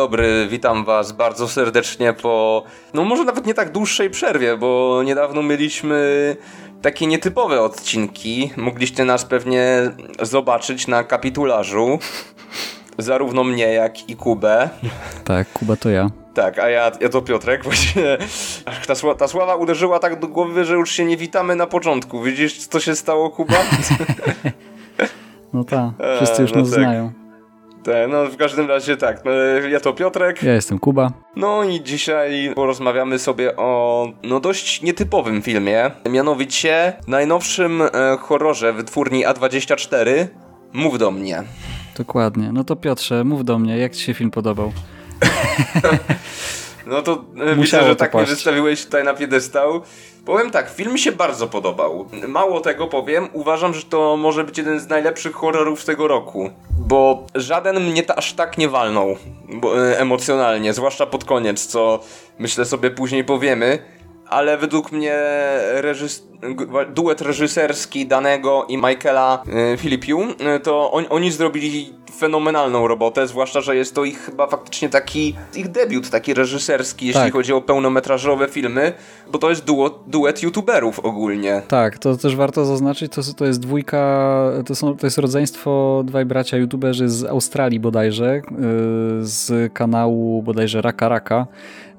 dobry, witam was bardzo serdecznie po, no może nawet nie tak dłuższej przerwie, bo niedawno mieliśmy takie nietypowe odcinki. Mogliście nas pewnie zobaczyć na kapitularzu. Zarówno mnie, jak i Kubę. Tak, Kuba to ja. Tak, a ja, ja to Piotrek. Właśnie ta, ta sława uderzyła tak do głowy, że już się nie witamy na początku. Widzisz, co się stało, Kuba? No tak, wszyscy już no nas tak. znają. Te, no w każdym razie tak, no, ja to Piotrek. Ja jestem Kuba. No i dzisiaj porozmawiamy sobie o no dość nietypowym filmie, mianowicie najnowszym e, horrorze wytwórni A24 Mów do mnie. Dokładnie. No to Piotrze, mów do mnie, jak ci się film podobał? no to Musiało widzę, że tak mnie wystawiłeś tutaj na piedestał. Powiem tak, film mi się bardzo podobał. Mało tego powiem, uważam, że to może być jeden z najlepszych horrorów tego roku. Bo żaden mnie aż tak nie walnął bo, e, emocjonalnie, zwłaszcza pod koniec, co myślę sobie później powiemy. Ale według mnie reżys duet reżyserski Danego i Michaela y, Filipiu, y, to on, oni zrobili fenomenalną robotę, zwłaszcza, że jest to ich chyba faktycznie taki ich debiut taki reżyserski, jeśli tak. chodzi o pełnometrażowe filmy, bo to jest duo, duet youtuberów ogólnie. Tak, to też warto zaznaczyć, to, to jest dwójka, to, są, to jest rodzeństwo dwaj bracia youtuberzy z Australii bodajże, yy, z kanału bodajże Raka Raka.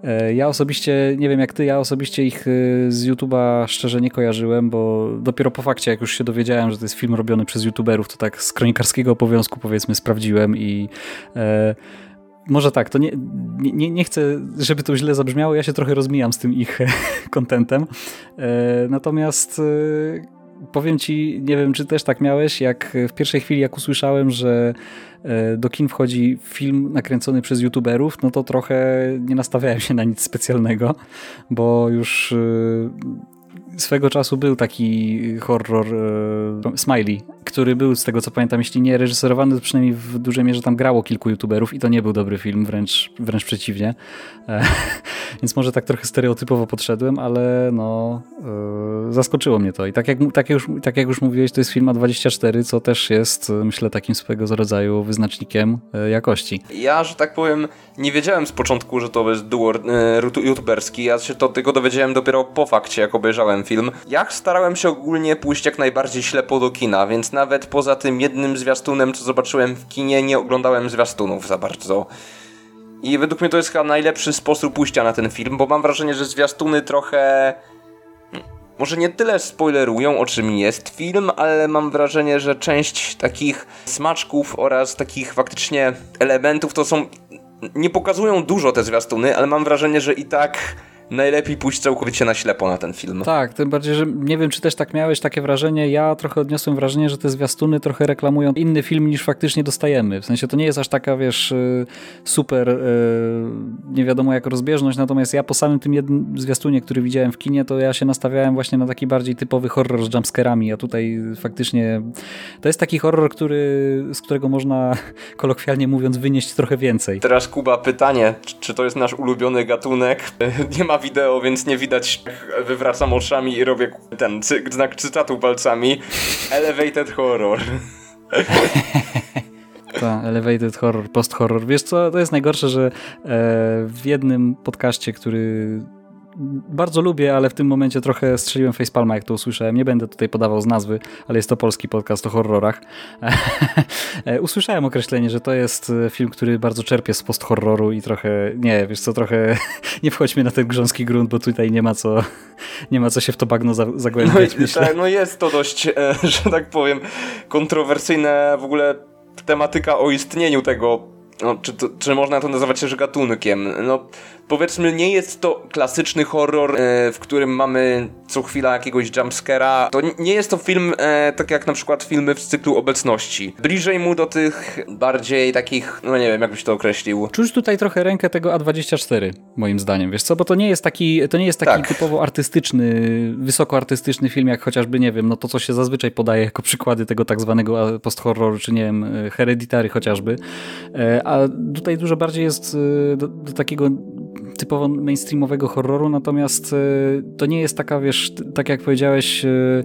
E, ja osobiście, nie wiem jak ty, ja osobiście ich y, z YouTube'a szczerze nie kojarzyłem, bo dopiero po fakcie, jak już się dowiedziałem, że to jest film robiony przez YouTuberów, to tak z kronikarskiego obowiązku powiedzmy sprawdziłem i e, może tak, to nie, nie, nie chcę, żeby to źle zabrzmiało, ja się trochę rozmijam z tym ich kontentem. E, natomiast e, powiem ci, nie wiem czy też tak miałeś, jak w pierwszej chwili jak usłyszałem, że e, do kin wchodzi film nakręcony przez youtuberów, no to trochę nie nastawiałem się na nic specjalnego, bo już e, swego czasu był taki horror e, Smiley, który był z tego co pamiętam, jeśli nie reżyserowany, to przynajmniej w dużej mierze tam grało kilku youtuberów i to nie był dobry film, wręcz, wręcz przeciwnie. E, więc może tak trochę stereotypowo podszedłem, ale no e, zaskoczyło mnie to. I tak jak, tak, już, tak jak już mówiłeś, to jest film A24, co też jest, myślę, takim swego rodzaju wyznacznikiem e, jakości. Ja, że tak powiem, nie wiedziałem z początku, że to jest duo e, youtuberski. Ja się to tego dowiedziałem dopiero po fakcie, jak obejrzałem film. Ja starałem się ogólnie pójść jak najbardziej ślepo do kina, więc nawet poza tym jednym zwiastunem, co zobaczyłem w kinie, nie oglądałem zwiastunów za bardzo. I według mnie to jest chyba najlepszy sposób pójścia na ten film, bo mam wrażenie, że zwiastuny trochę. Może nie tyle spoilerują, o czym jest film, ale mam wrażenie, że część takich smaczków oraz takich faktycznie elementów to są. Nie pokazują dużo te zwiastuny, ale mam wrażenie, że i tak najlepiej pójść całkowicie na ślepo na ten film. Tak, tym bardziej, że nie wiem, czy też tak miałeś takie wrażenie, ja trochę odniosłem wrażenie, że te zwiastuny trochę reklamują inny film niż faktycznie dostajemy. W sensie to nie jest aż taka, wiesz, y, super y, nie wiadomo jak rozbieżność, natomiast ja po samym tym jednym zwiastunie, który widziałem w kinie, to ja się nastawiałem właśnie na taki bardziej typowy horror z jumpscarami, a tutaj faktycznie to jest taki horror, który, z którego można kolokwialnie mówiąc wynieść trochę więcej. Teraz Kuba, pytanie, czy to jest nasz ulubiony gatunek? Nie ma wideo, więc nie widać, wywracam oczami i robię ten cy znak cytatu palcami. Elevated horror. Tak, elevated horror, post-horror. Wiesz co, to jest najgorsze, że e, w jednym podcaście, który bardzo lubię, ale w tym momencie trochę strzeliłem facepalma, jak to usłyszałem. Nie będę tutaj podawał z nazwy, ale jest to polski podcast o horrorach. Usłyszałem określenie, że to jest e, film, który bardzo czerpie z post-horroru i trochę, nie, wiesz co, trochę nie wchodźmy na ten grząski grunt, bo tutaj nie ma co, nie ma co się w to bagno zagłębiać, no, tak, no jest to dość, e, że tak powiem, kontrowersyjna w ogóle tematyka o istnieniu tego no, czy, to, czy można to nazywać też gatunkiem? No, powiedzmy, nie jest to klasyczny horror, e, w którym mamy co chwila jakiegoś jumpscare'a. To nie jest to film e, tak jak na przykład filmy w cyklu obecności. Bliżej mu do tych bardziej takich, no nie wiem, jakbyś to określił. Czuć tutaj trochę rękę tego A24, moim zdaniem, wiesz co? Bo to nie jest taki, to nie jest taki tak. typowo artystyczny, wysoko artystyczny film, jak chociażby, nie wiem, no to co się zazwyczaj podaje jako przykłady tego tak zwanego post-horroru, czy nie wiem, e, Hereditary chociażby. A tutaj dużo bardziej jest do, do takiego typowo mainstreamowego horroru, natomiast e, to nie jest taka, wiesz, tak jak powiedziałeś, e,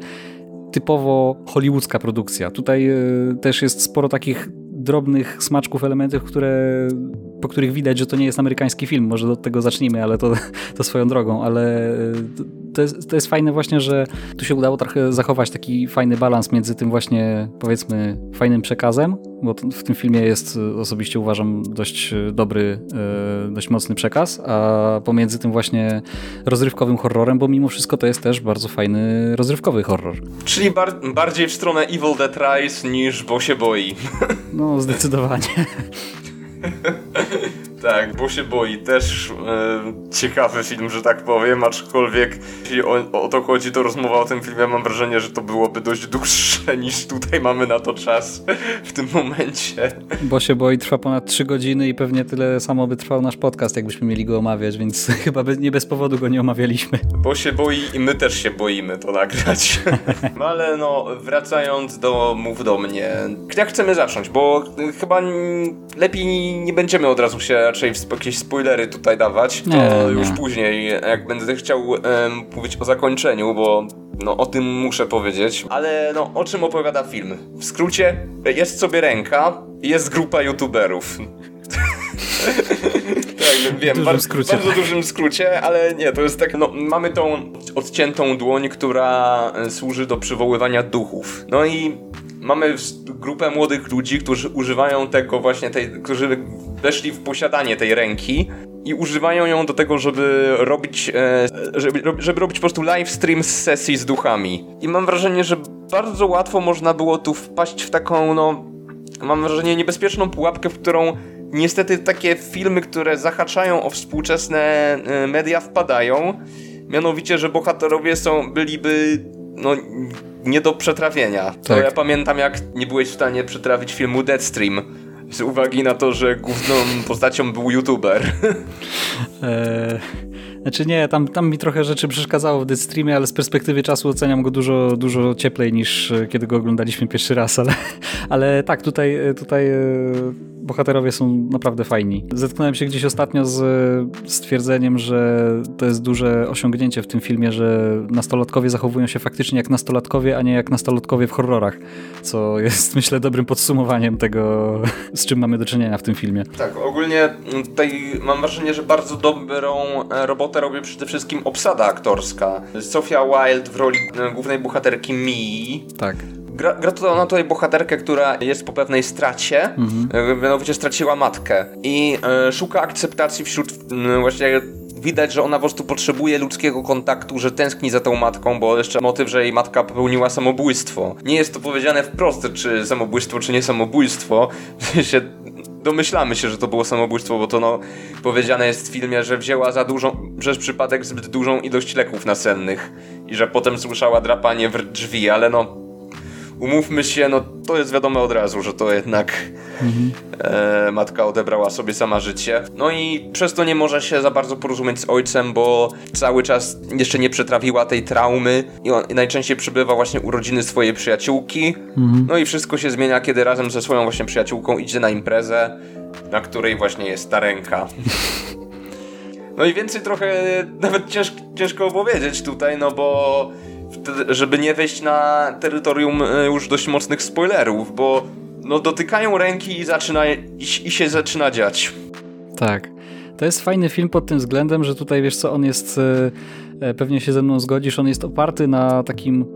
typowo hollywoodzka produkcja. Tutaj e, też jest sporo takich drobnych smaczków, elementów, które, po których widać, że to nie jest amerykański film. Może od tego zacznijmy, ale to, to swoją drogą. Ale to jest, to jest fajne właśnie, że tu się udało trochę zachować taki fajny balans między tym właśnie, powiedzmy, fajnym przekazem, bo w tym filmie jest osobiście uważam dość dobry, e, dość mocny przekaz, a pomiędzy tym właśnie rozrywkowym horrorem, bo mimo wszystko to jest też bardzo fajny rozrywkowy horror. Czyli bar bardziej w stronę Evil Dead Rise niż Bo się boi. No, zdecydowanie. Tak, bo się boi. Też e, ciekawy film, że tak powiem, aczkolwiek jeśli o, o, to chodzi, to rozmowa o tym filmie mam wrażenie, że to byłoby dość dłuższe niż tutaj mamy na to czas w tym momencie. Bo się boi trwa ponad 3 godziny i pewnie tyle samo by trwał nasz podcast, jakbyśmy mieli go omawiać, więc chyba nie bez powodu go nie omawialiśmy. Bo się boi i my też się boimy to nagrać. No ale no, wracając do Mów do mnie. Jak chcemy zacząć? Bo chyba lepiej nie będziemy od razu się raczej jakieś spoilery tutaj dawać, to nie, już nie. później, jak będę chciał um, mówić o zakończeniu, bo no o tym muszę powiedzieć. Ale no, o czym opowiada film? W skrócie, jest sobie ręka, jest grupa youtuberów. tak, wiem, bardzo, skrócie. bardzo dużym skrócie, ale nie, to jest tak, no, mamy tą odciętą dłoń, która e, służy do przywoływania duchów. No i mamy grupę młodych ludzi, którzy używają tego właśnie, tej, którzy weszli w posiadanie tej ręki i używają ją do tego, żeby robić, e, żeby, żeby robić po prostu live stream z sesji z duchami. I mam wrażenie, że bardzo łatwo można było tu wpaść w taką, no, mam wrażenie, niebezpieczną pułapkę, w którą niestety takie filmy, które zahaczają o współczesne e, media wpadają. Mianowicie, że bohaterowie są, byliby, no, nie do przetrawienia. To tak. ja pamiętam, jak nie byłeś w stanie przetrawić filmu Deadstream z uwagi na to, że główną postacią był youtuber. Eee, znaczy nie, tam, tam mi trochę rzeczy przeszkadzało w Deadstreamie, ale z perspektywy czasu oceniam go dużo, dużo cieplej niż e, kiedy go oglądaliśmy pierwszy raz, ale, ale tak, tutaj, e, tutaj e, bohaterowie są naprawdę fajni. Zetknąłem się gdzieś ostatnio z stwierdzeniem, że to jest duże osiągnięcie w tym filmie, że nastolatkowie zachowują się faktycznie jak nastolatkowie, a nie jak nastolatkowie w horrorach, co jest myślę dobrym podsumowaniem tego, z czym mamy do czynienia w tym filmie. Tak, ogólnie tutaj mam wrażenie, że bardzo dobrą robotę robi przede wszystkim obsada aktorska. Sofia Wilde w roli głównej bohaterki Mii. Tak gra, gra to tutaj bohaterkę, która jest po pewnej stracie, mhm. mianowicie straciła matkę i e, szuka akceptacji wśród e, właśnie widać, że ona po prostu potrzebuje ludzkiego kontaktu, że tęskni za tą matką, bo jeszcze motyw, że jej matka popełniła samobójstwo. Nie jest to powiedziane wprost, czy samobójstwo, czy nie samobójstwo. się domyślamy się, że to było samobójstwo, bo to no powiedziane jest w filmie, że wzięła za dużą, przez przypadek zbyt dużą ilość leków nasennych i że potem słyszała drapanie w drzwi, ale no umówmy się, no to jest wiadomo od razu, że to jednak mhm. e, matka odebrała sobie sama życie. No i przez to nie może się za bardzo porozumieć z ojcem, bo cały czas jeszcze nie przetrawiła tej traumy i, on, najczęściej przybywa właśnie u rodziny swojej przyjaciółki. Mhm. No i wszystko się zmienia, kiedy razem ze swoją właśnie przyjaciółką idzie na imprezę, na której właśnie jest ta ręka. No i więcej trochę nawet ciężko, ciężko opowiedzieć tutaj, no bo żeby nie wejść na terytorium e, już dość mocnych spoilerów, bo no dotykają ręki i, zaczyna, i, i się zaczyna dziać. Tak. To jest fajny film pod tym względem, że tutaj wiesz co, on jest, e, e, pewnie się ze mną zgodzisz, on jest oparty na takim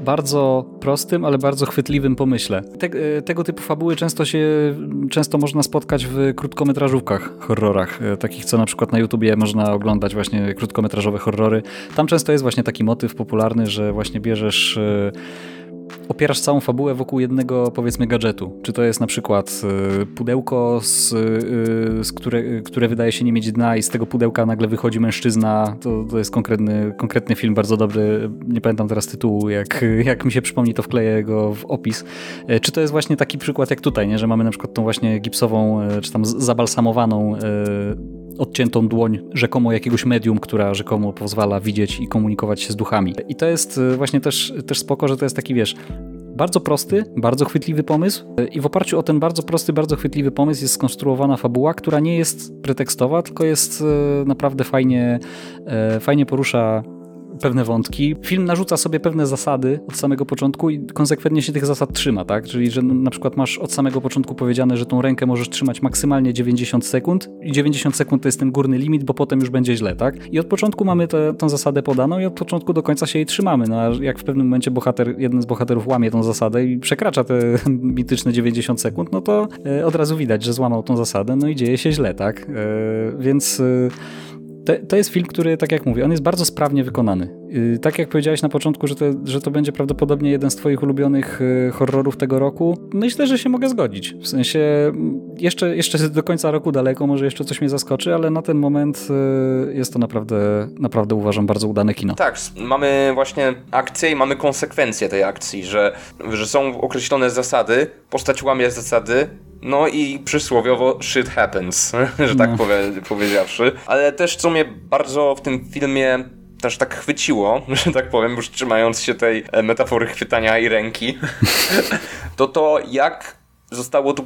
bardzo prostym, ale bardzo chwytliwym pomyśle. Te, e, tego typu fabuły często się, często można spotkać w krótkometrażówkach, horrorach, e, takich co na przykład na YouTubie można oglądać właśnie krótkometrażowe horrory. Tam często jest właśnie taki motyw popularny, że właśnie bierzesz e, opierasz całą fabułę wokół jednego, powiedzmy, gadżetu. Czy to jest na przykład y, pudełko, z, y, z które, które wydaje się nie mieć dna i z tego pudełka nagle wychodzi mężczyzna. To, to jest konkretny, konkretny film, bardzo dobry. Nie pamiętam teraz tytułu. Jak, jak mi się przypomni, to wkleję go w opis. E, czy to jest właśnie taki przykład jak tutaj, nie? że mamy na przykład tą właśnie gipsową, e, czy tam zabalsamowaną e, odciętą dłoń rzekomo jakiegoś medium, która rzekomo pozwala widzieć i komunikować się z duchami. I to jest właśnie też, też spoko, że to jest taki, wiesz, bardzo prosty, bardzo chwytliwy pomysł i w oparciu o ten bardzo prosty, bardzo chwytliwy pomysł jest skonstruowana fabuła, która nie jest pretekstowa, tylko jest e, naprawdę fajnie, fajnie porusza pewne wątki. Film narzuca sobie pewne zasady od samego początku i konsekwentnie się tych zasad trzyma, tak? Czyli, że na przykład masz od samego początku powiedziane, że tą rękę możesz trzymać maksymalnie 90 sekund i 90 sekund to jest ten górny limit, bo potem już będzie źle, tak? I od początku mamy tę zasadę podaną i od początku do końca się jej trzymamy. No a jak w pewnym momencie bohater, jeden z bohaterów łamie tą zasadę i przekracza te mityczne 90 sekund, no to e, od razu widać, że złamał tą zasadę, no i dzieje się źle, tak? E, więc e, to, to jest film, który, tak jak mówię, on jest bardzo sprawnie wykonany. Y, tak jak powiedziałeś na początku, że to, że to będzie prawdopodobnie jeden z twoich ulubionych y, horrorów tego roku, myślę, że się mogę zgodzić. W sensie jeszcze, jeszcze do końca roku daleko, może jeszcze coś mnie zaskoczy, ale na ten moment y, jest to naprawdę, naprawdę uważam bardzo udane kino. Tak, mamy właśnie akcję i mamy konsekwencje tej akcji, że, że są określone zasady, postać łamie zasady, no i przysłowiowo shit happens, że tak no. powie, powiedziawszy. Ale też co mnie bardzo w tym filmie też tak chwyciło, że tak powiem, już trzymając się tej e, metafory chwytania i ręki, to to jak zostało tu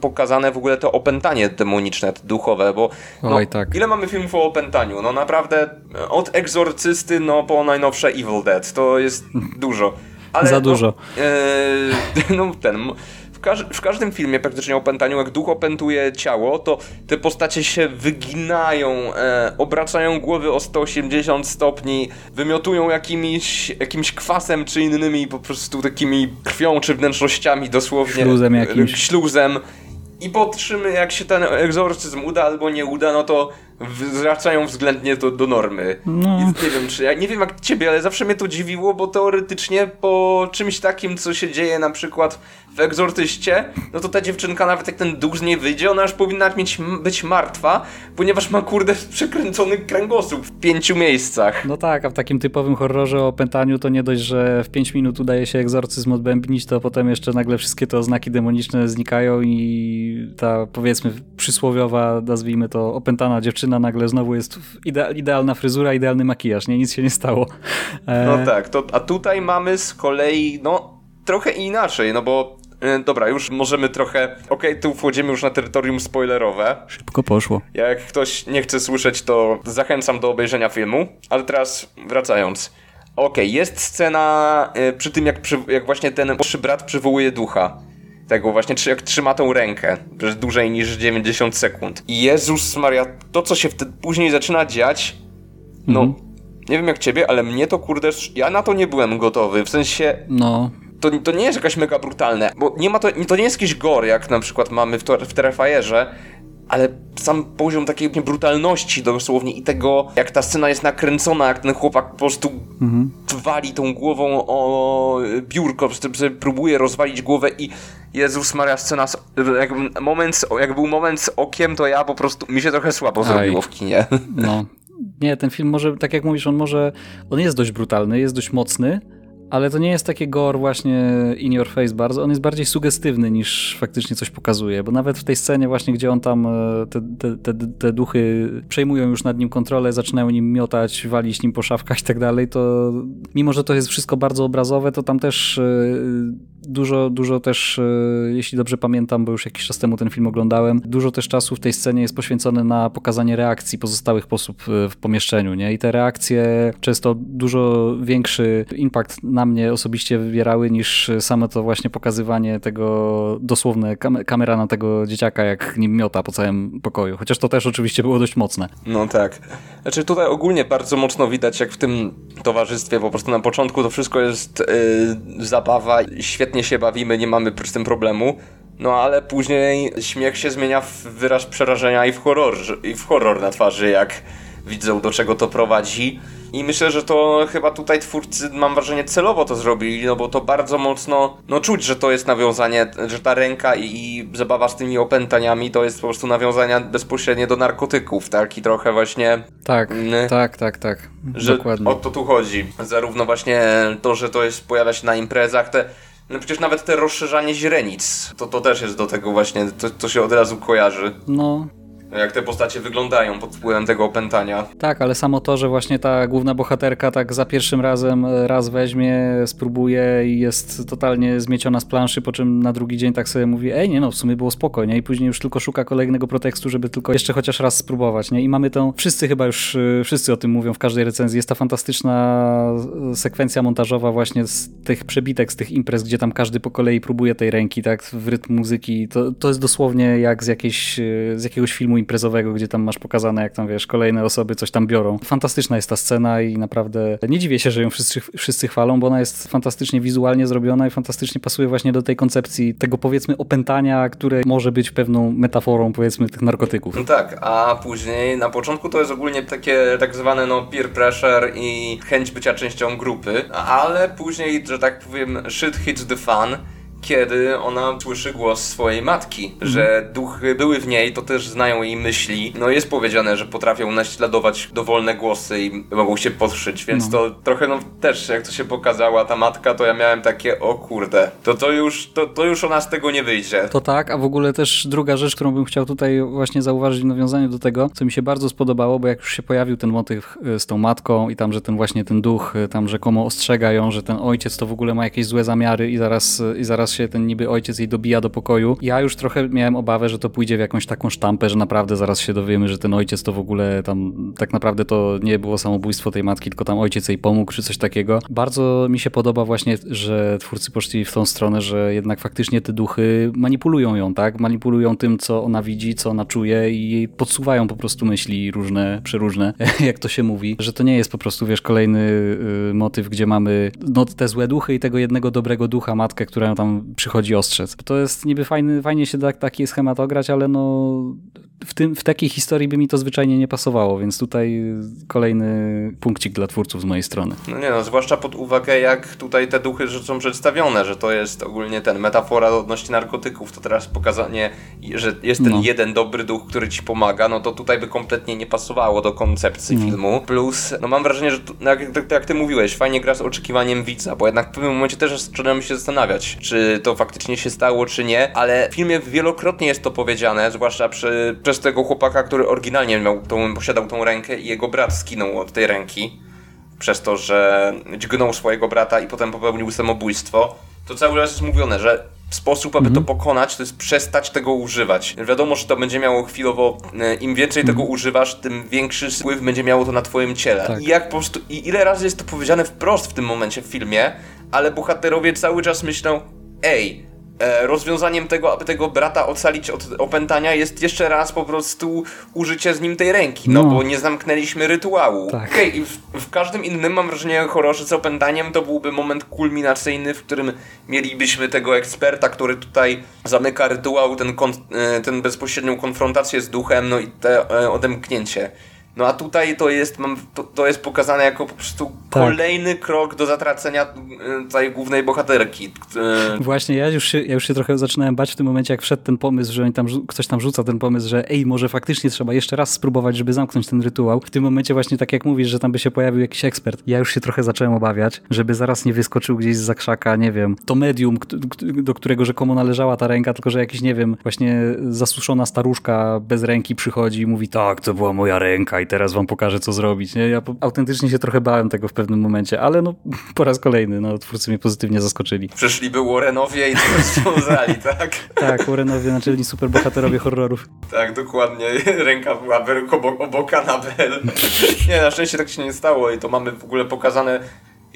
pokazane w ogóle to opętanie demoniczne, duchowe, bo no, Oj, tak. ile mamy filmów o opętaniu? No naprawdę od Egzorcysty no po najnowsze Evil Dead, to jest dużo. Ale, Za dużo. No, e, no ten w, każ w, każdym filmie praktycznie o pętaniu, jak duch opętuje ciało, to te postacie się wyginają, e, obracają głowy o 180 stopni, wymiotują jakimiś, jakimś kwasem czy innymi po prostu takimi krwią czy wnętrznościami dosłownie. Śluzem jakimś. Śluzem. I patrzymy, jak się ten egzorcyzm uda albo nie uda, no to wracają względnie do, do normy. No. nie wiem, czy ja nie wiem jak ciebie, ale zawsze mnie to dziwiło, bo teoretycznie po czymś takim, co się dzieje na przykład w egzortyście, no to ta dziewczynka, nawet jak ten duch z niej wyjdzie, ona już powinna mieć, być martwa, ponieważ ma kurde przekręcony kręgosłup w pięciu miejscach. No tak, a w takim typowym horrorze o pętaniu to nie dość, że w pięć minut udaje się egzorcyzm odbębnić, to potem jeszcze nagle wszystkie te oznaki demoniczne znikają i ta powiedzmy przysłowiowa, nazwijmy to opętana dziewczyna nagle znowu jest idealna fryzura, idealny makijaż, nie? Nic się nie stało. E... No tak, to, a tutaj mamy z kolei, no trochę inaczej, no bo dobra, już możemy trochę. Okej, okay, tu wchodzimy już na terytorium spoilerowe. Szybko poszło. Jak ktoś nie chce słyszeć, to zachęcam do obejrzenia filmu. Ale teraz wracając. Okej, okay, jest scena y, przy tym, jak, przy, jak właśnie ten młodszy brat przywołuje ducha. Tego właśnie, jak trzyma tą rękę przez dłużej niż 90 sekund. I Jezus Maria, to co się wtedy później zaczyna dziać, no, mhm. nie wiem jak ciebie, ale mnie to kurde, ja na to nie byłem gotowy. W sensie. No to, to nie jest jakaś mega brutalne, bo nie ma to, to nie jest jakiś gore, jak na przykład mamy w, w Terrifierze, ale sam poziom takiej brutalności dosłownie i tego, jak ta scena jest nakręcona, jak ten chłopak po prostu mhm. wali tą głową o biurko, próbuje rozwalić głowę i Jezus Maria, scena, jak, moment, jak był moment z okiem, to ja po prostu, mi się trochę słabo Aj. zrobiło w kinie. No. Nie, ten film może, tak jak mówisz, on może, on jest dość brutalny, jest dość mocny, ale to nie jest takie gore właśnie in your face bardzo, on jest bardziej sugestywny niż faktycznie coś pokazuje, bo nawet w tej scenie właśnie, gdzie on tam, e, te, te, te, te duchy przejmują już nad nim kontrolę, zaczynają nim miotać, walić nim po szafkach i tak dalej, to mimo, że to jest wszystko bardzo obrazowe, to tam też e, dużo, dużo też, e, jeśli dobrze pamiętam, bo już jakiś czas temu ten film oglądałem, dużo też czasu w tej scenie jest poświęcone na pokazanie reakcji pozostałych osób w pomieszczeniu, nie? I te reakcje często dużo większy impact na mnie osobiście wybierały niż same to właśnie pokazywanie tego dosłowne kam kamera na tego dzieciaka jak nim miota po całym pokoju. Chociaż to też oczywiście było dość mocne. No tak. Znaczy tutaj ogólnie bardzo mocno widać jak w tym towarzystwie po prostu na początku to wszystko jest yy, zabawa, świetnie się bawimy, nie mamy z tym problemu. No ale później śmiech się zmienia w wyraz przerażenia i w horror, i w horror na twarzy, jak widzą do czego to prowadzi. I myślę, że to chyba tutaj twórcy, mam wrażenie, celowo to zrobili, no bo to bardzo mocno, no czuć, że to jest nawiązanie, że ta ręka i, i zabawa z tymi opętaniami to jest po prostu nawiązania bezpośrednio do narkotyków, tak? I trochę właśnie... Tak, mm, tak, tak, tak. Że Dokładnie. o to tu chodzi. Zarówno właśnie to, że to jest, pojawia się na imprezach, te no przecież nawet te rozszerzanie źrenic, to, to też jest do tego właśnie, to, to się od razu kojarzy. No, jak te postacie wyglądają pod wpływem tego opętania. Tak, ale samo to, że właśnie ta główna bohaterka tak za pierwszym razem e, raz weźmie, spróbuje i jest totalnie zmieciona z planszy, po czym na drugi dzień tak sobie mówi, ej nie no, w sumie było spokojnie i później już tylko szuka kolejnego pretekstu, żeby tylko jeszcze chociaż raz spróbować, nie? I mamy tą, wszyscy chyba już, e, wszyscy o tym mówią w każdej recenzji, jest ta fantastyczna sekwencja montażowa właśnie z tych przebitek, z tych imprez, gdzie tam każdy po kolei próbuje tej ręki, tak, w rytm muzyki. To, to jest dosłownie jak z, jakiejś, e, z jakiegoś filmu imprezowego, gdzie tam masz pokazane, jak tam wiesz, kolejne osoby coś tam biorą. Fantastyczna jest ta scena i naprawdę nie dziwię się, że ją wszyscy, wszyscy chwalą, bo ona jest fantastycznie wizualnie zrobiona i fantastycznie pasuje właśnie do tej koncepcji tego powiedzmy opętania, które może być pewną metaforą powiedzmy tych narkotyków. No tak, a później na początku to jest ogólnie takie tak zwane no peer pressure i chęć bycia częścią grupy, ale później, że tak powiem, shit hits the fan kiedy ona słyszy głos swojej matki, mhm. że duchy były w niej, to też znają jej myśli. No jest powiedziane, że potrafią naśladować dowolne głosy i mogą się podszyć, więc no. to trochę no też jak to się pokazała ta matka, to ja miałem takie o kurde, to to już, to, to już ona z tego nie wyjdzie. To tak, a w ogóle też druga rzecz, którą bym chciał tutaj właśnie zauważyć w nawiązaniu do tego, co mi się bardzo spodobało, bo jak już się pojawił ten motyw y, z tą matką i tam, że ten właśnie ten duch y, tam rzekomo ostrzega ją, że ten ojciec to w ogóle ma jakieś złe zamiary i zaraz, y, i zaraz ten niby ojciec jej dobija do pokoju. Ja już trochę miałem obawę, że to pójdzie w jakąś taką sztampę, że naprawdę zaraz się dowiemy, że ten ojciec to w ogóle tam tak naprawdę to nie było samobójstwo tej matki, tylko tam ojciec jej pomógł, czy coś takiego. Bardzo mi się podoba właśnie, że twórcy poszli w tą stronę, że jednak faktycznie te duchy manipulują ją, tak? Manipulują tym, co ona widzi, co ona czuje i jej podsuwają po prostu myśli różne, przeróżne, jak to się mówi, że to nie jest po prostu, wiesz, kolejny y, motyw, gdzie mamy no, te złe duchy i tego jednego dobrego ducha, matkę, która tam przychodzi chodzi ostrzec. To jest niby fajny, fajnie się tak, taki schemat ograć, ale no w, tym, w takiej historii by mi to zwyczajnie nie pasowało, więc tutaj kolejny punkcik dla twórców z mojej strony. No nie no, zwłaszcza pod uwagę jak tutaj te duchy są przedstawione, że to jest ogólnie ten metafora odnośnie narkotyków, to teraz pokazanie, że jest ten no. jeden dobry duch, który ci pomaga, no to tutaj by kompletnie nie pasowało do koncepcji no. filmu. Plus, no mam wrażenie, że no jak, jak ty mówiłeś, fajnie gra z oczekiwaniem widza, bo jednak w pewnym momencie też zaczynamy się zastanawiać, czy to faktycznie się stało, czy nie, ale w filmie wielokrotnie jest to powiedziane, zwłaszcza przy przez tego chłopaka, który oryginalnie miał tą, posiadał tą rękę i jego brat skinął od tej ręki przez to, że dźgnął swojego brata i potem popełnił samobójstwo, to cały czas jest mówione, że sposób, aby to mhm. pokonać, to jest przestać tego używać. Wiadomo, że to będzie miało chwilowo, e, im więcej tego mhm. używasz, tym większy wpływ będzie miało to na twoim ciele. Tak. I jak po prostu, i ile razy jest to powiedziane wprost w tym momencie w filmie, ale bohaterowie cały czas myślą, ej, E, rozwiązaniem tego, aby tego brata ocalić od opętania jest jeszcze raz po prostu użycie z nim tej ręki, no, no bo nie zamknęliśmy rytuału. Tak. Okay, i w, w, każdym innym mam wrażenie horrorze z opętaniem to byłby moment kulminacyjny, w którym mielibyśmy tego eksperta, który tutaj zamyka rytuał, ten, kon, e, ten bezpośrednią konfrontację z duchem, no i te e, odemknięcie. No a tutaj to jest, mam, to, to jest pokazane jako po prostu tak. kolejny krok do zatracenia e, tej głównej bohaterki. E, Właśnie, ja już, się, ja już się trochę zaczynałem bać w tym momencie, jak wszedł ten pomysł, że tam, ktoś tam rzuca ten pomysł, że ej, może faktycznie trzeba jeszcze raz spróbować, żeby zamknąć ten rytuał. W tym momencie właśnie tak jak mówisz, że tam by się pojawił jakiś ekspert. Ja już się trochę zacząłem obawiać, żeby zaraz nie wyskoczył gdzieś z zakrzaka, nie wiem, to medium, do którego rzekomo należała ta ręka, tylko że jakiś, nie wiem, właśnie zasuszona staruszka bez ręki przychodzi i mówi tak, to była moja ręka i teraz wam pokażę, co zrobić. Nie? Ja autentycznie się trochę bałem tego w pewnym momencie, ale no po raz kolejny, no twórcy mnie pozytywnie zaskoczyli. Przyszliby Warrenowie i to rozwiązali, tak? tak, Warrenowie, naczelni superbohaterowie horrorów. Tak, dokładnie. Ręka była obok, obok Annabelle. Nie, na szczęście tak się nie stało i to mamy w ogóle pokazane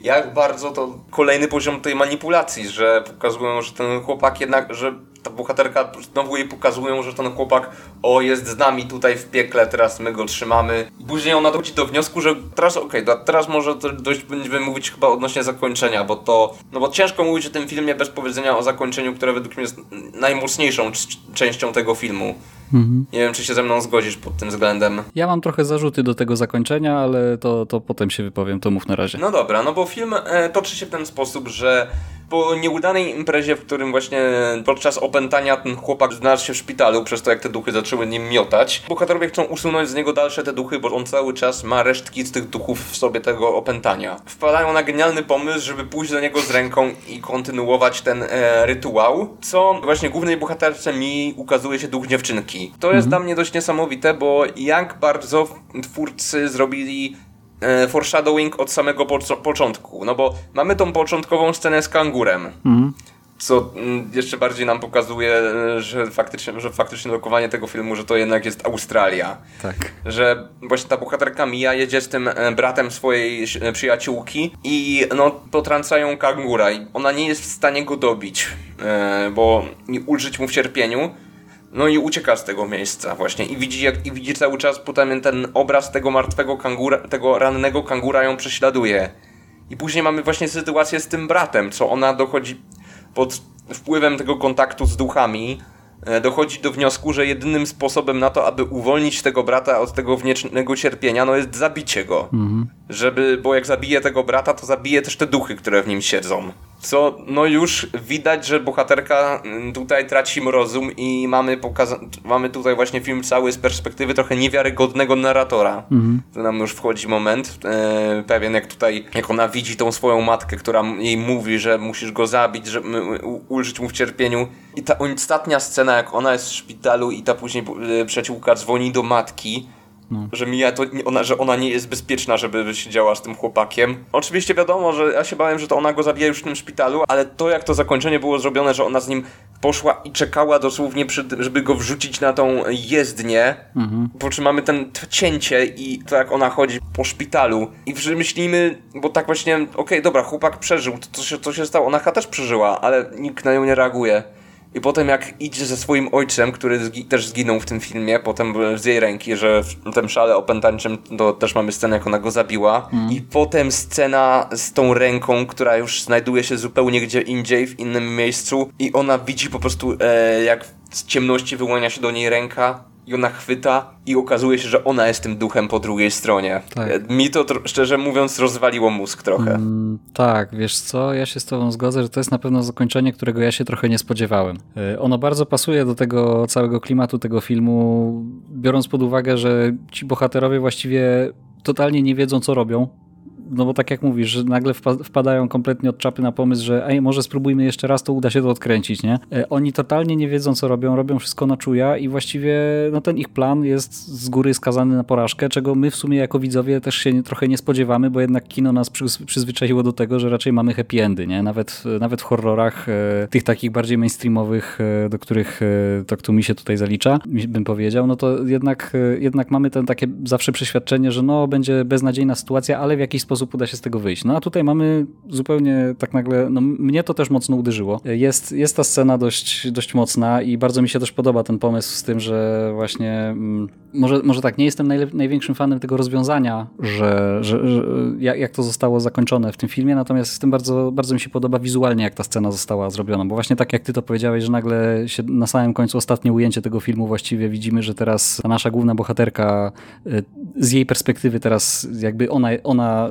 jak bardzo to kolejny poziom tej manipulacji, że pokazują, że ten chłopak jednak, że bohaterka znowu jej pokazują, że ten chłopak o jest z nami tutaj w piekle, teraz my go trzymamy. Później ona dochodzi do wniosku, że teraz okej, okay, teraz może dość będziemy mówić chyba odnośnie zakończenia, bo to, no bo ciężko mówić o tym filmie bez powiedzenia o zakończeniu, które według mnie jest najmocniejszą częścią tego filmu. Mhm. Nie wiem, czy się ze mną zgodzisz pod tym względem. Ja mam trochę zarzuty do tego zakończenia, ale to, to potem się wypowiem, to mów na razie. No dobra, no bo film e, toczy się w ten sposób, że po nieudanej imprezie, w którym właśnie podczas opętania ten chłopak znalazł się w szpitalu przez to, jak te duchy zaczęły nim miotać, bohaterowie chcą usunąć z niego dalsze te duchy, bo on cały czas ma resztki z tych duchów w sobie tego opętania. Wpadają na genialny pomysł, żeby pójść do niego z ręką i kontynuować ten e, rytuał, co właśnie głównej bohaterce mi ukazuje się duch dziewczynki. To jest dla mnie dość niesamowite, bo jak bardzo twórcy zrobili foreshadowing od samego po początku. No bo mamy tą początkową scenę z kangurem. Mhm. Co mm, jeszcze bardziej nam pokazuje, e, że faktycznie, że faktycznie lokowanie tego filmu, że to jednak jest Australia. Tak. Że właśnie ta bohaterka Mia jedzie z tym e, bratem swojej e, przyjaciółki i no potrącają kangura i ona nie jest w stanie go dobić, bo nie ulżyć mu w cierpieniu. No i ucieka z tego miejsca właśnie i widzi, jak, i widzi cały czas potem ten obraz tego martwego kangura, tego rannego kangura ją prześladuje. I później mamy właśnie sytuację z tym bratem, co ona dochodzi pod wpływem tego kontaktu z duchami, e, dochodzi do wniosku, że jedynym sposobem na to, aby uwolnić tego brata od tego wniecznego cierpienia, no jest zabicie go. Mhm. Żeby, bo jak zabije tego brata, to zabije też te duchy, które w nim siedzą. Co, no już widać, że bohaterka mm, tutaj traci rozum i mamy, pokaza- mamy tutaj właśnie film cały z perspektywy trochę niewiarygodnego narratora. Mhm. Tu nam już wchodzi moment e, pewien, jak tutaj, jak ona widzi tą swoją matkę, która jej mówi, że musisz go zabić, że ulżyć mu w cierpieniu. I ta ostatnia scena, jak ona jest w szpitalu i ta później e, przyjaciółka dzwoni do matki, no. Że Mia to ona, że ona nie jest bezpieczna, żeby siedziała z tym chłopakiem. Oczywiście wiadomo, że ja się bałem, że to ona go zabija już w tym szpitalu, ale to jak to zakończenie było zrobione, że ona z nim poszła i czekała dosłownie, przy, żeby go wrzucić na tą jezdnię. Mhm. Po czym mamy ten cięcie i to jak ona chodzi po szpitalu. I myślimy, bo tak właśnie, okej, okay, dobra, chłopak przeżył, to co się, co się stało? Ona też przeżyła, ale nikt na nią nie reaguje. I potem jak idzie ze swoim ojcem, który zgi też zginął w tym filmie, potem z jej ręki, że w tym szale opętańczym to też mamy scenę, jak ona go zabiła. Mm. I potem scena z tą ręką, która już znajduje się zupełnie gdzie indziej, w innym miejscu. I ona widzi po prostu, e, jak z ciemności wyłania się do niej ręka i ona chwyta i okazuje się, że ona jest tym duchem po drugiej stronie. Tak. Mi to szczerze mówiąc rozwaliło mózg trochę. Mm, tak, wiesz co, ja się z tobą zgodzę, że to jest na pewno zakończenie, którego ja się trochę nie spodziewałem. E, ono bardzo pasuje do tego całego klimatu tego filmu, biorąc pod uwagę, że ci bohaterowie właściwie totalnie nie wiedzą, co robią no bo tak jak mówisz, że nagle wpadają kompletnie od czapy na pomysł, że ej, może spróbujmy jeszcze raz, to uda się to odkręcić, nie? E, oni totalnie nie wiedzą, co robią, robią wszystko na czuja i właściwie no ten ich plan jest z góry skazany na porażkę, czego my w sumie jako widzowie też się trochę nie spodziewamy, bo jednak kino nas przyzwyczaiło do tego, że raczej mamy happy endy, nie? Nawet, nawet w horrorach, e, tych takich bardziej mainstreamowych, e, do których to, kto mi się tutaj zalicza, bym powiedział, no to jednak, jednak mamy ten takie zawsze przeświadczenie, że no będzie beznadziejna sytuacja, ale w jakiś sposób sposób uda się z tego wyjść. No a tutaj mamy zupełnie tak nagle, no mnie to też mocno uderzyło. Jest, jest ta scena dość, dość mocna i bardzo mi się też podoba ten pomysł z tym, że właśnie mm, może, może tak, nie jestem największym fanem tego rozwiązania, że, że, że jak, to zostało zakończone w tym filmie, natomiast tym bardzo, bardzo mi się podoba wizualnie, jak ta scena została zrobiona, bo właśnie tak jak ty to powiedziałeś, że nagle się na samym końcu ostatnie ujęcie tego filmu właściwie widzimy, że teraz ta nasza główna bohaterka y, z jej perspektywy teraz jakby ona, ona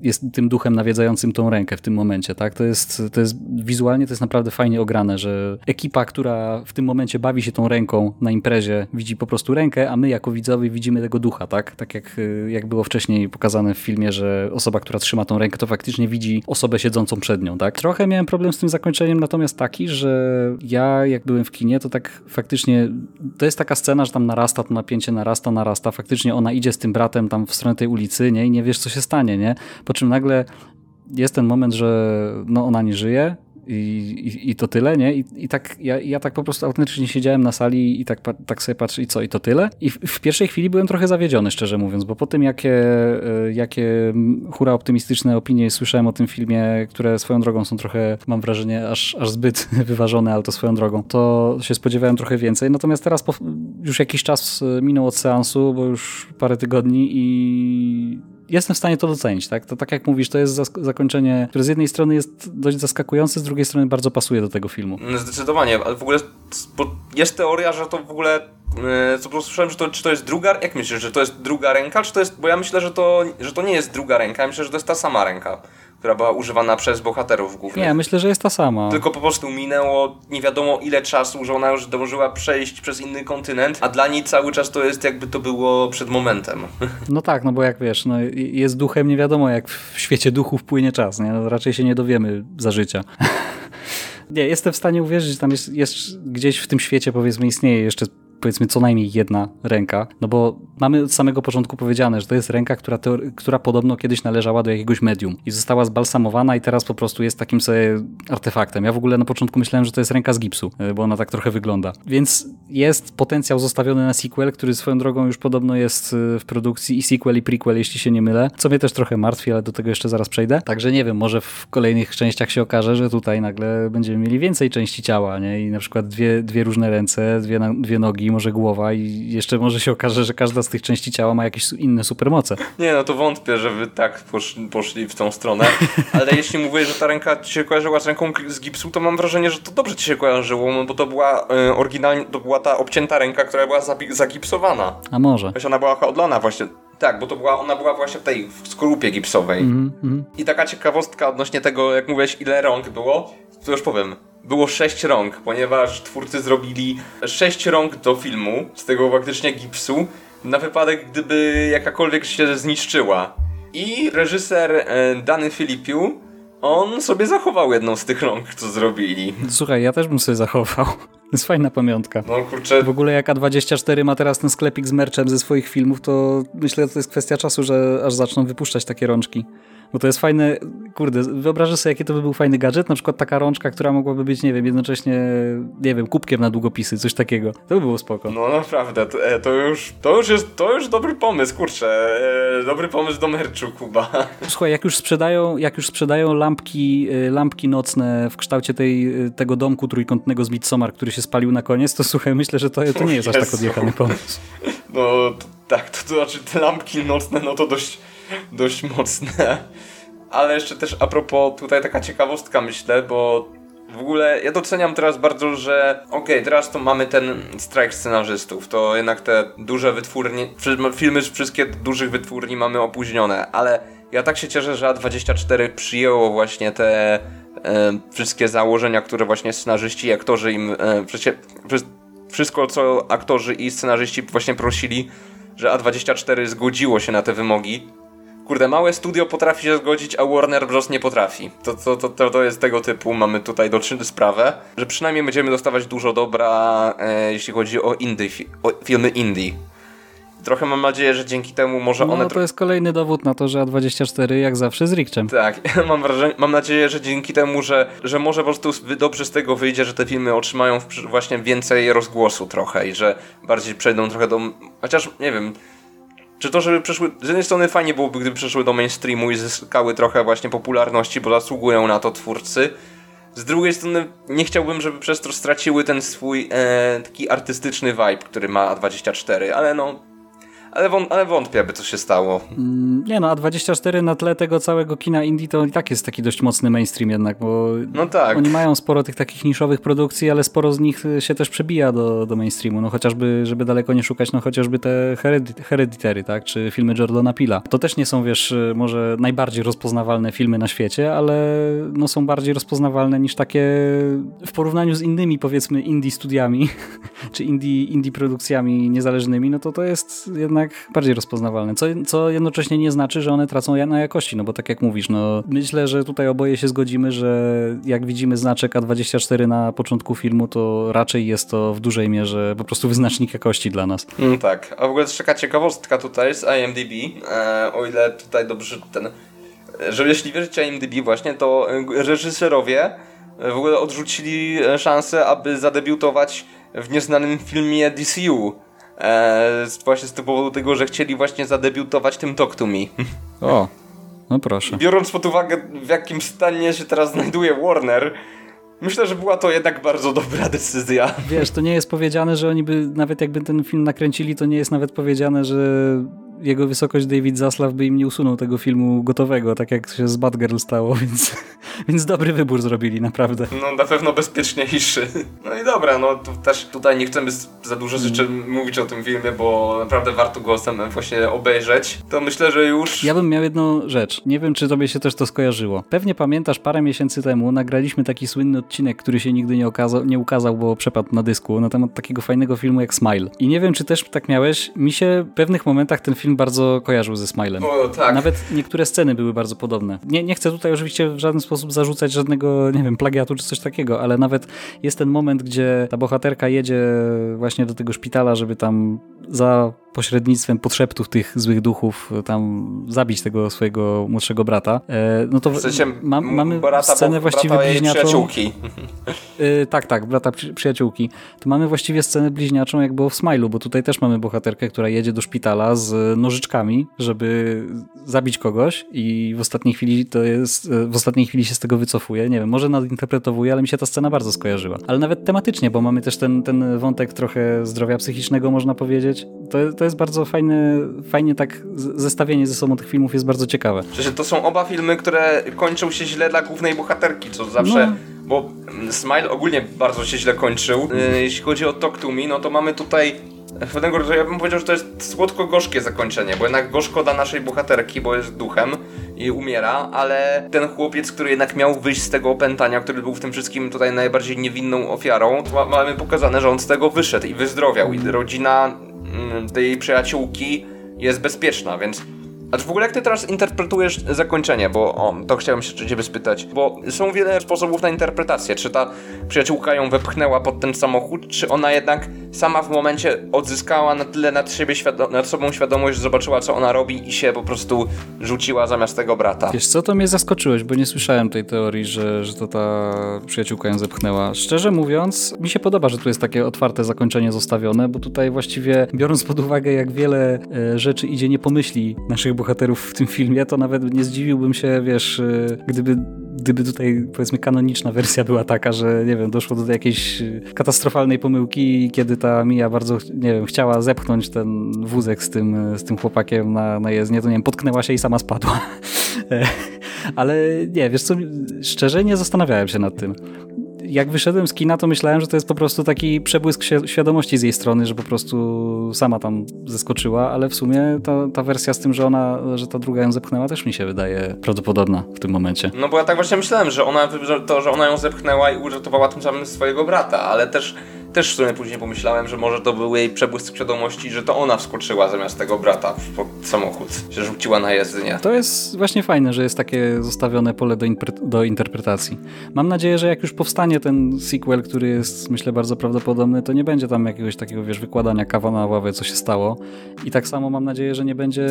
jest tym duchem nawiedzającym tą rękę w tym momencie, tak? To jest, to jest wizualnie to jest naprawdę fajnie ograne, że ekipa, która w tym momencie bawi się tą ręką na imprezie, widzi po prostu rękę, a my jako widzowie widzimy tego ducha, tak? Tak jak, jak było wcześniej pokazane w filmie, że osoba, która trzyma tą rękę, to faktycznie widzi osobę siedzącą przed nią, tak? Trochę miałem problem z tym zakończeniem, natomiast taki, że ja jak byłem w kinie, to tak faktycznie to jest taka scena, że tam narasta to napięcie, narasta, narasta, faktycznie ona idzie z tym bratem tam w stronę tej ulicy, nie? I nie wiesz, co się stanie, nie? Po czym nagle jest ten moment, że no ona nie żyje, i, i, i, to tyle, nie? I, i tak ja, ja tak po prostu autentycznie siedziałem na sali i tak, tak sobie patrzę i co, i to tyle? I w, w, pierwszej chwili byłem trochę zawiedziony, szczerze mówiąc, bo po tym jakie, e, jakie hura optymistyczne opinie słyszałem o tym filmie, które swoją drogą są trochę, mam wrażenie, aż, aż zbyt wyważone, ale to swoją drogą, to się spodziewałem trochę więcej. Natomiast teraz po, już jakiś czas minął od seansu, bo już parę tygodni i jestem w stanie to docenić, tak? To tak jak mówisz, to jest zakończenie, które z jednej strony jest dość zaskakujące, z drugiej strony bardzo pasuje do tego filmu. No, zdecydowanie, ale w ogóle jest teoria, że to w ogóle e, co po prostu słyszałem, że to, czy to jest druga, jak myślisz, że to jest druga ręka, czy to jest, bo ja myślę, że to, że to nie jest druga ręka, ja myślę, że to jest ta sama ręka która była używana przez bohaterów głównych. Nie, myślę, że jest ta sama. Tylko po prostu minęło nie wiadomo ile czasu, że ona już dążyła przejść przez inny kontynent, a dla niej cały czas to jest jakby to było przed momentem. No tak, no bo jak wiesz, no jest duchem, nie wiadomo jak w świecie duchów płynie czas, nie? No raczej się nie dowiemy za życia. nie, jestem w stanie uwierzyć, że tam jest, jest gdzieś w tym świecie powiedzmy istnieje jeszcze powiedzmy co najmniej jedna ręka, no bo mamy od samego początku powiedziane, że to jest ręka, która, która podobno kiedyś należała do jakiegoś medium i została zbalsamowana i teraz po prostu jest takim sobie artefaktem. Ja w ogóle na początku myślałem, że to jest ręka z gipsu, e, bo ona tak trochę wygląda. Więc jest potencjał zostawiony na sequel, który swoją drogą już podobno jest e, w produkcji i sequel i prequel, jeśli się nie mylę, co mnie też trochę martwi, ale do tego jeszcze zaraz przejdę. Także nie wiem, może w kolejnych częściach się okaże, że tutaj nagle będziemy mieli więcej części ciała, nie? I na przykład dwie, dwie różne ręce, dwie, dwie nogi, może głowa i jeszcze może się okaże, że każda z tych części ciała ma jakieś inne supermoce. Nie, no to wątpię, że wy tak poszli, poszli w tą stronę, ale jeśli mówisz, że ta ręka ci się kojarzyła z ręką z gipsu, to mam wrażenie, że to dobrze ci się kojarzyło, no bo to była y, oryginalnie, to była ta obcięta ręka, która była zagipsowana. A może. Właśnie ona była hodlana właśnie tak, bo to była, ona była właśnie w tej w skorupie gipsowej. Mm -hmm. I taka ciekawostka odnośnie tego, jak mówiłeś, ile rąk było, to już powiem było sześć rąk, ponieważ twórcy zrobili sześć rąk do filmu, z tego faktycznie gipsu, na wypadek gdyby jakakolwiek się zniszczyła. I reżyser e, Dany Filipiu, on sobie zachował jedną z tych rąk, co zrobili. Słuchaj, ja też bym sobie zachował. To jest fajna pamiątka. No kurczę. W ogóle jak A24 ma teraz ten sklepik z merchem ze swoich filmów, to myślę, że to jest kwestia czasu, że aż zaczną wypuszczać takie rączki. Bo to jest fajne, kurde, wyobrażę sobie, jaki to by był fajny gadżet, na przykład taka rączka, która mogłaby być, nie wiem, jednocześnie, nie wiem, kubkiem na długopisy, coś takiego. To by było spoko. No naprawdę, to, e, to już, to już jest, to już dobry pomysł, kurczę, e, dobry pomysł do merchu, Kuba. Słuchaj, jak już sprzedają, jak już sprzedają lampki, e, lampki nocne w kształcie tej, tego domku trójkątnego z Midsommar, który się spalił na koniec, to słuchaj, myślę, że to, to nie jest aż tak odjechany pomysł. No, to, tak, to, to znaczy te lampki nocne, no to dość dość mocne. Ale jeszcze też a propos tutaj taka ciekawostka myślę, bo w ogóle ja doceniam teraz bardzo, że okej, okay, teraz to mamy ten strajk scenarzystów, to jednak te duże wytwórnie, filmy z wszystkie dużych wytwórni mamy opóźnione, ale ja tak się cieszę, że A24 przyjęło właśnie te e, wszystkie założenia, które właśnie scenarzyści i aktorzy im, e, wszystko co aktorzy i scenarzyści właśnie prosili, że A24 zgodziło się na te wymogi kurde, małe studio potrafi się zgodzić, a Warner Bros. nie potrafi. To, to, to, to jest tego typu, mamy tutaj do sprawę, że przynajmniej będziemy dostawać dużo dobra, e, jeśli chodzi o indie, o filmy indie. Trochę mam nadzieję, że dzięki temu może no, one... No to jest kolejny dowód na to, że A24 jak zawsze z Rikczem. Tak, mam, wrażenie, mam nadzieję, że dzięki temu, że, że może po prostu dobrze z tego wyjdzie, że te filmy otrzymają właśnie więcej rozgłosu trochę i że bardziej przejdą trochę do... Chociaż, nie wiem, czy to, żeby przeszły. Z jednej strony fajnie byłoby, gdyby przeszły do mainstreamu i zyskały trochę właśnie popularności, bo zasługują na to twórcy. Z drugiej strony nie chciałbym, żeby przez to straciły ten swój e, taki artystyczny vibe, który ma 24, ale no ale, wąt, ale wątpię, aby to się stało. Mm, nie no, a 24 na tle tego całego kina indie to i tak jest taki dość mocny mainstream jednak, bo no tak. oni mają sporo tych takich niszowych produkcji, ale sporo z nich się też przebija do, do mainstreamu. No chociażby, żeby daleko nie szukać, no chociażby te Hereditary, tak, czy filmy Jordana Pila. To też nie są, wiesz, może najbardziej rozpoznawalne filmy na świecie, ale no są bardziej rozpoznawalne niż takie w porównaniu z innymi, powiedzmy, indie studiami, czy indie, indie produkcjami niezależnymi, no to to jest jednak jednak bardziej rozpoznawalne, co, co jednocześnie nie znaczy, że one tracą na jakości, no bo tak jak mówisz, no myślę, że tutaj oboje się zgodzimy, że jak widzimy znaczek A24 na początku filmu, to raczej jest to w dużej mierze po prostu wyznacznik jakości dla nas. Mm, tak, a w ogóle też taka ciekawostka tutaj z IMDb, e, o ile tutaj dobrze ten, że jeśli wierzycie IMDb właśnie, to reżyserowie w ogóle odrzucili szansę, aby zadebiutować w nieznanym filmie DCU E, właśnie z powodu tego, że chcieli właśnie zadebiutować tym Talk to Me. O, no proszę. Biorąc pod uwagę w jakim stanie się teraz znajduje Warner, Myślę, że była to jednak bardzo dobra decyzja. Wiesz, to nie jest powiedziane, że oni by, nawet jakby ten film nakręcili, to nie jest nawet powiedziane, że jego wysokość David Zaslav by im nie usunął tego filmu gotowego, tak jak się z Batgirl stało, więc Więc dobry wybór zrobili, naprawdę. No na pewno bezpieczniejszy. No i dobra, no to też tutaj nie chcemy za dużo rzeczy mm. mówić o tym filmie, bo naprawdę warto go właśnie obejrzeć. To myślę, że już... Ja bym miał jedną rzecz. Nie wiem, czy tobie się też to skojarzyło. Pewnie pamiętasz, parę miesięcy temu nagraliśmy taki słynny odcinek, który się nigdy nie, okazał, nie ukazał, bo przepadł na dysku, na temat takiego fajnego filmu jak Smile. I nie wiem, czy też tak miałeś. Mi się w pewnych momentach ten film bardzo kojarzył ze Smilem. O, tak. Nawet niektóre sceny były bardzo podobne. Nie, nie chcę tutaj oczywiście w żaden sposób zarzucać żadnego, nie wiem, plagiatu czy coś takiego, ale nawet jest ten moment, gdzie ta bohaterka jedzie właśnie do tego szpitala, żeby tam za pośrednictwem podszeptów tych złych duchów tam zabić tego swojego młodszego brata. E, no to w sensie ma, mamy brata, scenę właściwie brata bliźniaczą. Przyjaciółki. E, tak, tak, brata przyjaciółki. To mamy właściwie scenę bliźniaczą jak było w Smilu, bo tutaj też mamy bohaterkę, która jedzie do szpitala z nożyczkami, żeby zabić kogoś i w ostatniej chwili to jest, e, w ostatniej chwili się z tego wycofuje. Nie wiem, może nadinterpretowuje, ale mi się ta scena bardzo skojarzyła. Ale nawet tematycznie, bo mamy też ten, ten wątek trochę zdrowia psychicznego, można powiedzieć. To, to jest bardzo fajne, fajnie tak zestawienie ze sobą tych filmów jest bardzo ciekawe. Przecież to są oba filmy, które kończą się źle dla głównej bohaterki, co zawsze... No. Bo Smile ogólnie bardzo się źle kończył. Y, jeśli chodzi o Talk to Me, no to mamy tutaj pewnego rodzaju, ja bym powiedział, że to jest słodko-gorzkie zakończenie, bo jednak gorzko dla naszej bohaterki, bo jest duchem i umiera, ale ten chłopiec, który jednak miał wyjść z tego opętania, który był w tym wszystkim tutaj najbardziej niewinną ofiarą, mamy pokazane, że on z tego wyszedł i wyzdrowiał i rodzina Mm, tej przyjaciółki jest bezpieczna, więc a w ogóle jak ty teraz interpretujesz zakończenie, bo o, to chciałem się ciebie spytać, bo są wiele sposobów na interpretację, czy ta przyjaciółka ją wepchnęła pod ten samochód, czy ona jednak sama w momencie odzyskała na tyle nad, siebie nad sobą świadomość, że zobaczyła co ona robi i się po prostu rzuciła zamiast tego brata. Wiesz co, to mnie zaskoczyłeś, bo nie słyszałem tej teorii, że, że to ta przyjaciółka ją zepchnęła. Szczerze mówiąc, mi się podoba, że tu jest takie otwarte zakończenie zostawione, bo tutaj właściwie biorąc pod uwagę jak wiele e, rzeczy idzie nie pomyśli naszych bohaterów w tym filmie, to nawet nie zdziwiłbym się, wiesz, e, gdyby gdyby tutaj powiedzmy kanoniczna wersja była taka, że nie wiem, doszło do jakiejś katastrofalnej pomyłki, kiedy ta Mia bardzo, nie wiem, chciała zepchnąć ten wózek z tym, z tym chłopakiem na, na jezdnię, to nie wiem, potknęła się i sama spadła. Ale nie, wiesz co, szczerze nie zastanawiałem się nad tym jak wyszedłem z kina, to myślałem, że to jest po prostu taki przebłysk świadomości z jej strony, że po prostu sama tam zeskoczyła, ale w sumie ta, ta wersja z tym, że ona, że ta druga ją zepchnęła, też mi się wydaje prawdopodobna w tym momencie. No bo ja tak właśnie myślałem, że ona, to, że ona ją zepchnęła i uratowała tym samym swojego brata, ale też też w sumie później pomyślałem, że może to był jej przebłysk świadomości, że to ona wskoczyła zamiast tego brata pod samochód, się rzuciła na jezdnię. To jest właśnie fajne, że jest takie zostawione pole do, do interpretacji. Mam nadzieję, że jak już powstanie ten sequel, który jest myślę bardzo prawdopodobny, to nie będzie tam jakiegoś takiego, wiesz, wykładania kawa na ławę, co się stało. I tak samo mam nadzieję, że nie będzie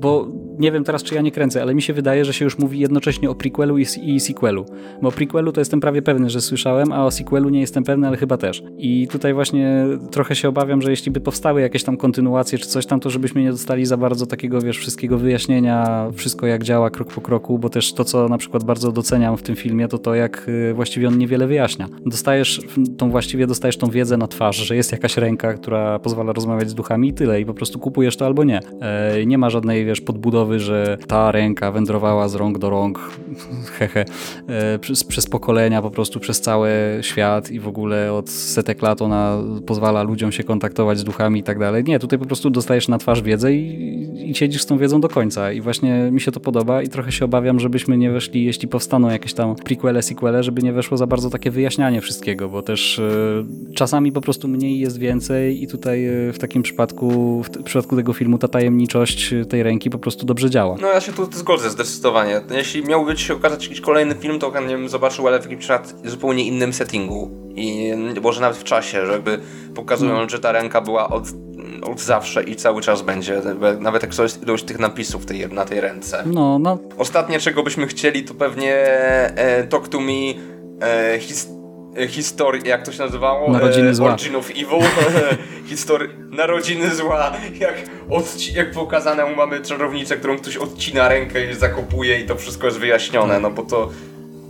bo nie wiem teraz, czy ja nie kręcę, ale mi się wydaje, że się już mówi jednocześnie o prequelu i, i sequelu. Bo o prequelu to jestem prawie pewny, że słyszałem, a o sequelu nie jestem pewny, ale chyba też. I tutaj właśnie trochę się obawiam, że jeśli by powstały jakieś tam kontynuacje czy coś tam, to żebyśmy nie dostali za bardzo takiego, wiesz, wszystkiego wyjaśnienia, wszystko jak działa krok po kroku, bo też to, co na przykład bardzo doceniam w tym filmie, to to, jak y, właściwie on niewiele wyjaśnia. Dostajesz tą właściwie dostajesz tą wiedzę na twarz, że jest jakaś ręka, która pozwala rozmawiać z duchami i tyle. I po prostu kupujesz to albo nie. E, nie ma żadnej, wiesz, podbudowy że ta ręka wędrowała z rąk do rąk, hehe, e, przez, przez pokolenia, po prostu przez cały świat i w ogóle od setek lat ona pozwala ludziom się kontaktować z duchami i tak dalej. Nie, tutaj po prostu dostajesz na twarz wiedzę i, i siedzisz z tą wiedzą do końca i właśnie mi się to podoba i trochę się obawiam, żebyśmy nie weszli, jeśli powstaną jakieś tam prequele, sequele, żeby nie weszło za bardzo takie wyjaśnianie wszystkiego, bo też y, czasami po prostu mniej jest więcej i tutaj y, w takim przypadku, w, w przypadku tego filmu ta tajemniczość tej ręki po prostu dobrze działa. No ja się tu zgodzę zdecydowanie. Jeśli miałby się okazać jakiś kolejny film, to chętnie bym zobaczył, ale w jakimś zupełnie innym settingu. I może nawet w czasie, żeby pokazują, no. że ta ręka była od, od zawsze i cały czas będzie. Nawet jak jest ilość tych napisów tej, na tej ręce. No, no. Ostatnie, czego byśmy chcieli, to pewnie e, Talk to Me e, his, historii, jak to się nazywało? Narodziny e, zła. Origin of Evil. Historii, narodziny zła. Jak, odci- jak pokazane mamy czarownicę, którą ktoś odcina rękę i zakopuje i to wszystko jest wyjaśnione, no bo to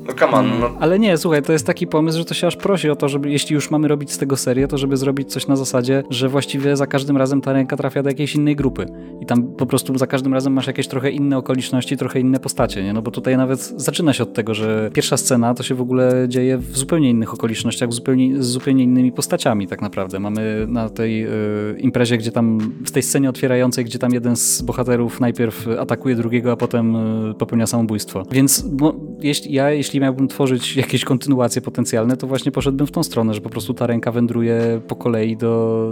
no come on, mm, no. Ale nie, słuchaj, to jest taki pomysł, że to się aż prosi o to, żeby jeśli już mamy robić z tego serię, to żeby zrobić coś na zasadzie, że właściwie za każdym razem ta ręka trafia do jakiejś innej grupy. Tam po prostu za każdym razem masz jakieś trochę inne okoliczności, trochę inne postacie, nie? No bo tutaj nawet zaczyna się od tego, że pierwsza scena to się w ogóle dzieje w zupełnie innych okolicznościach, zupełnie, z zupełnie innymi postaciami tak naprawdę. Mamy na tej y, imprezie, gdzie tam, w tej scenie otwierającej, gdzie tam jeden z bohaterów najpierw atakuje drugiego, a potem y, popełnia samobójstwo. Więc no, jeśli, ja, jeśli miałbym tworzyć jakieś kontynuacje potencjalne, to właśnie poszedłbym w tą stronę, że po prostu ta ręka wędruje po kolei do,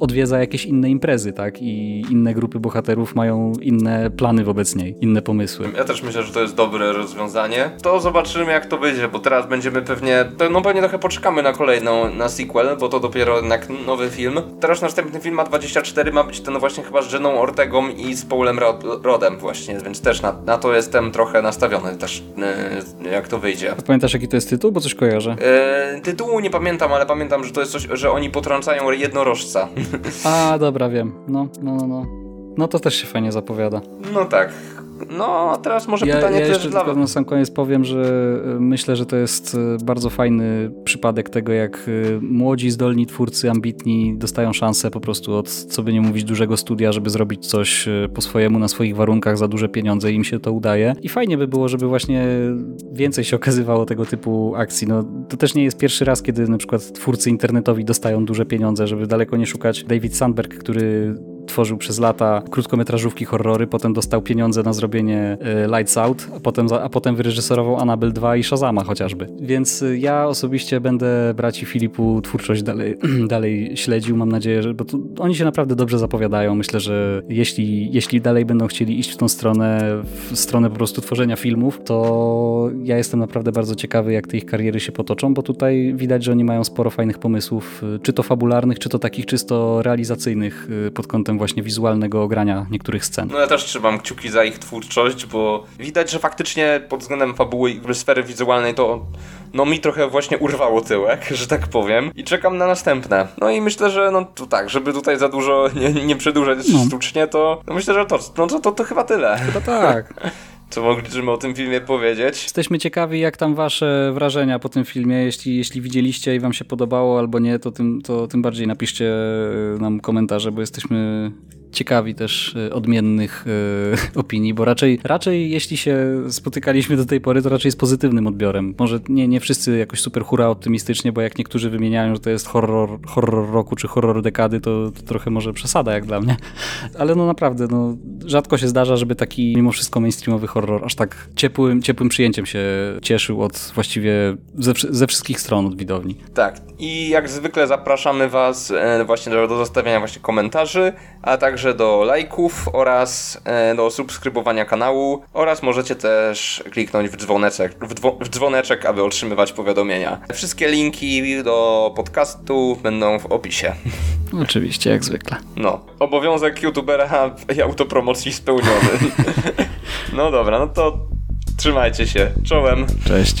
odwiedza jakieś inne imprezy, tak? I inne grupy bohaterów mają inne plany wobec niej, inne pomysły. Ja też myślę, że to jest dobre rozwiązanie. To zobaczymy jak to wyjdzie, bo teraz będziemy pewnie, no pewnie trochę poczekamy na kolejną, na sequel, bo to dopiero jednak nowy film. Teraz następny film ma 24, ma być ten właśnie chyba z Jeną Ortegą i z Paulem Rodem właśnie, więc też na, na to jestem trochę nastawiony też, yy, jak to wyjdzie. Pamiętasz jaki to jest tytuł? Bo coś kojarzę. Yy, tytułu nie pamiętam, ale pamiętam, że to jest coś, że oni potrącają jednorożca. A, dobra, wiem. No, no, no, no. No to też się fajnie zapowiada. No tak. No, teraz może ja, pytanie ja też jeszcze dla tylko na sam koniec powiem, że e, myślę, że to jest e, bardzo fajny przypadek tego, jak e, młodzi, zdolni twórcy, ambitni dostają szansę po prostu od, co by nie mówić, dużego studia, żeby zrobić coś po swojemu, na swoich warunkach, za duże pieniądze i im się to udaje. I fajnie by było, żeby właśnie więcej się okazywało tego typu akcji. No, to też nie jest pierwszy raz, kiedy na przykład twórcy internetowi dostają duże pieniądze, żeby daleko nie szukać. David Sandberg, który tworzył przez lata krótkometrażówki, horrory, potem dostał pieniądze na zrobienie e, Lights Out, a potem, a potem wyreżyserował Annabelle 2 i Shazama chociażby. Więc e, ja osobiście będę braci Filipu twórczość dalej, dalej śledził, mam nadzieję, że bo oni się naprawdę dobrze zapowiadają. Myślę, że jeśli, jeśli dalej będą chcieli iść w tą stronę, w stronę po prostu tworzenia filmów, to ja jestem naprawdę bardzo ciekawy, jak te ich kariery się potoczą, bo tutaj widać, że oni mają sporo fajnych pomysłów, e, czy to fabularnych, czy to takich czysto realizacyjnych pod kątem właśnie wizualnego ogrania niektórych scen. No ja też trzymam kciuki za ich twórczość, bo widać, że faktycznie pod względem fabuły i sfery wizualnej to no mi trochę właśnie urwało tyłek, że tak powiem i czekam na następne. No i myślę, że no to tak, żeby tutaj za dużo nie, nie przedłużać no. sztucznie, to no myślę, że to, no to, to, to chyba tyle. Chyba tak. co mogliśmy o tym filmie powiedzieć. Jesteśmy ciekawi, jak tam wasze wrażenia po tym filmie. Jeśli, jeśli widzieliście i wam się podobało albo nie, to tym, to tym bardziej napiszcie nam komentarze, bo jesteśmy ciekawi też e, odmiennych e, opinii, bo raczej, raczej jeśli się spotykaliśmy do tej pory, to raczej z pozytywnym odbiorem. Może nie, nie wszyscy jakoś super hura optymistycznie, bo jak niektórzy wymieniają, że to jest horror, horror roku czy horror dekady, to, to trochę może przesada jak dla mnie. Ale no naprawdę, no, rzadko się zdarza, żeby taki mimo wszystko mainstreamowy horror aż tak ciepłym, ciepłym przyjęciem się cieszył od właściwie ze, ze wszystkich stron od widowni. Tak. I jak zwykle zapraszamy Was e, właśnie do, do zostawiania właśnie komentarzy, a także do lajków oraz e, do subskrybowania kanału oraz możecie też kliknąć w dzwoneczek, w, w dzwoneczek, aby otrzymywać powiadomienia. Wszystkie linki do podcastu będą w opisie. Oczywiście, jak zwykle. No, obowiązek youtubera i autopromocji spełniony. no dobra, no to trzymajcie się. Czołem. Cześć.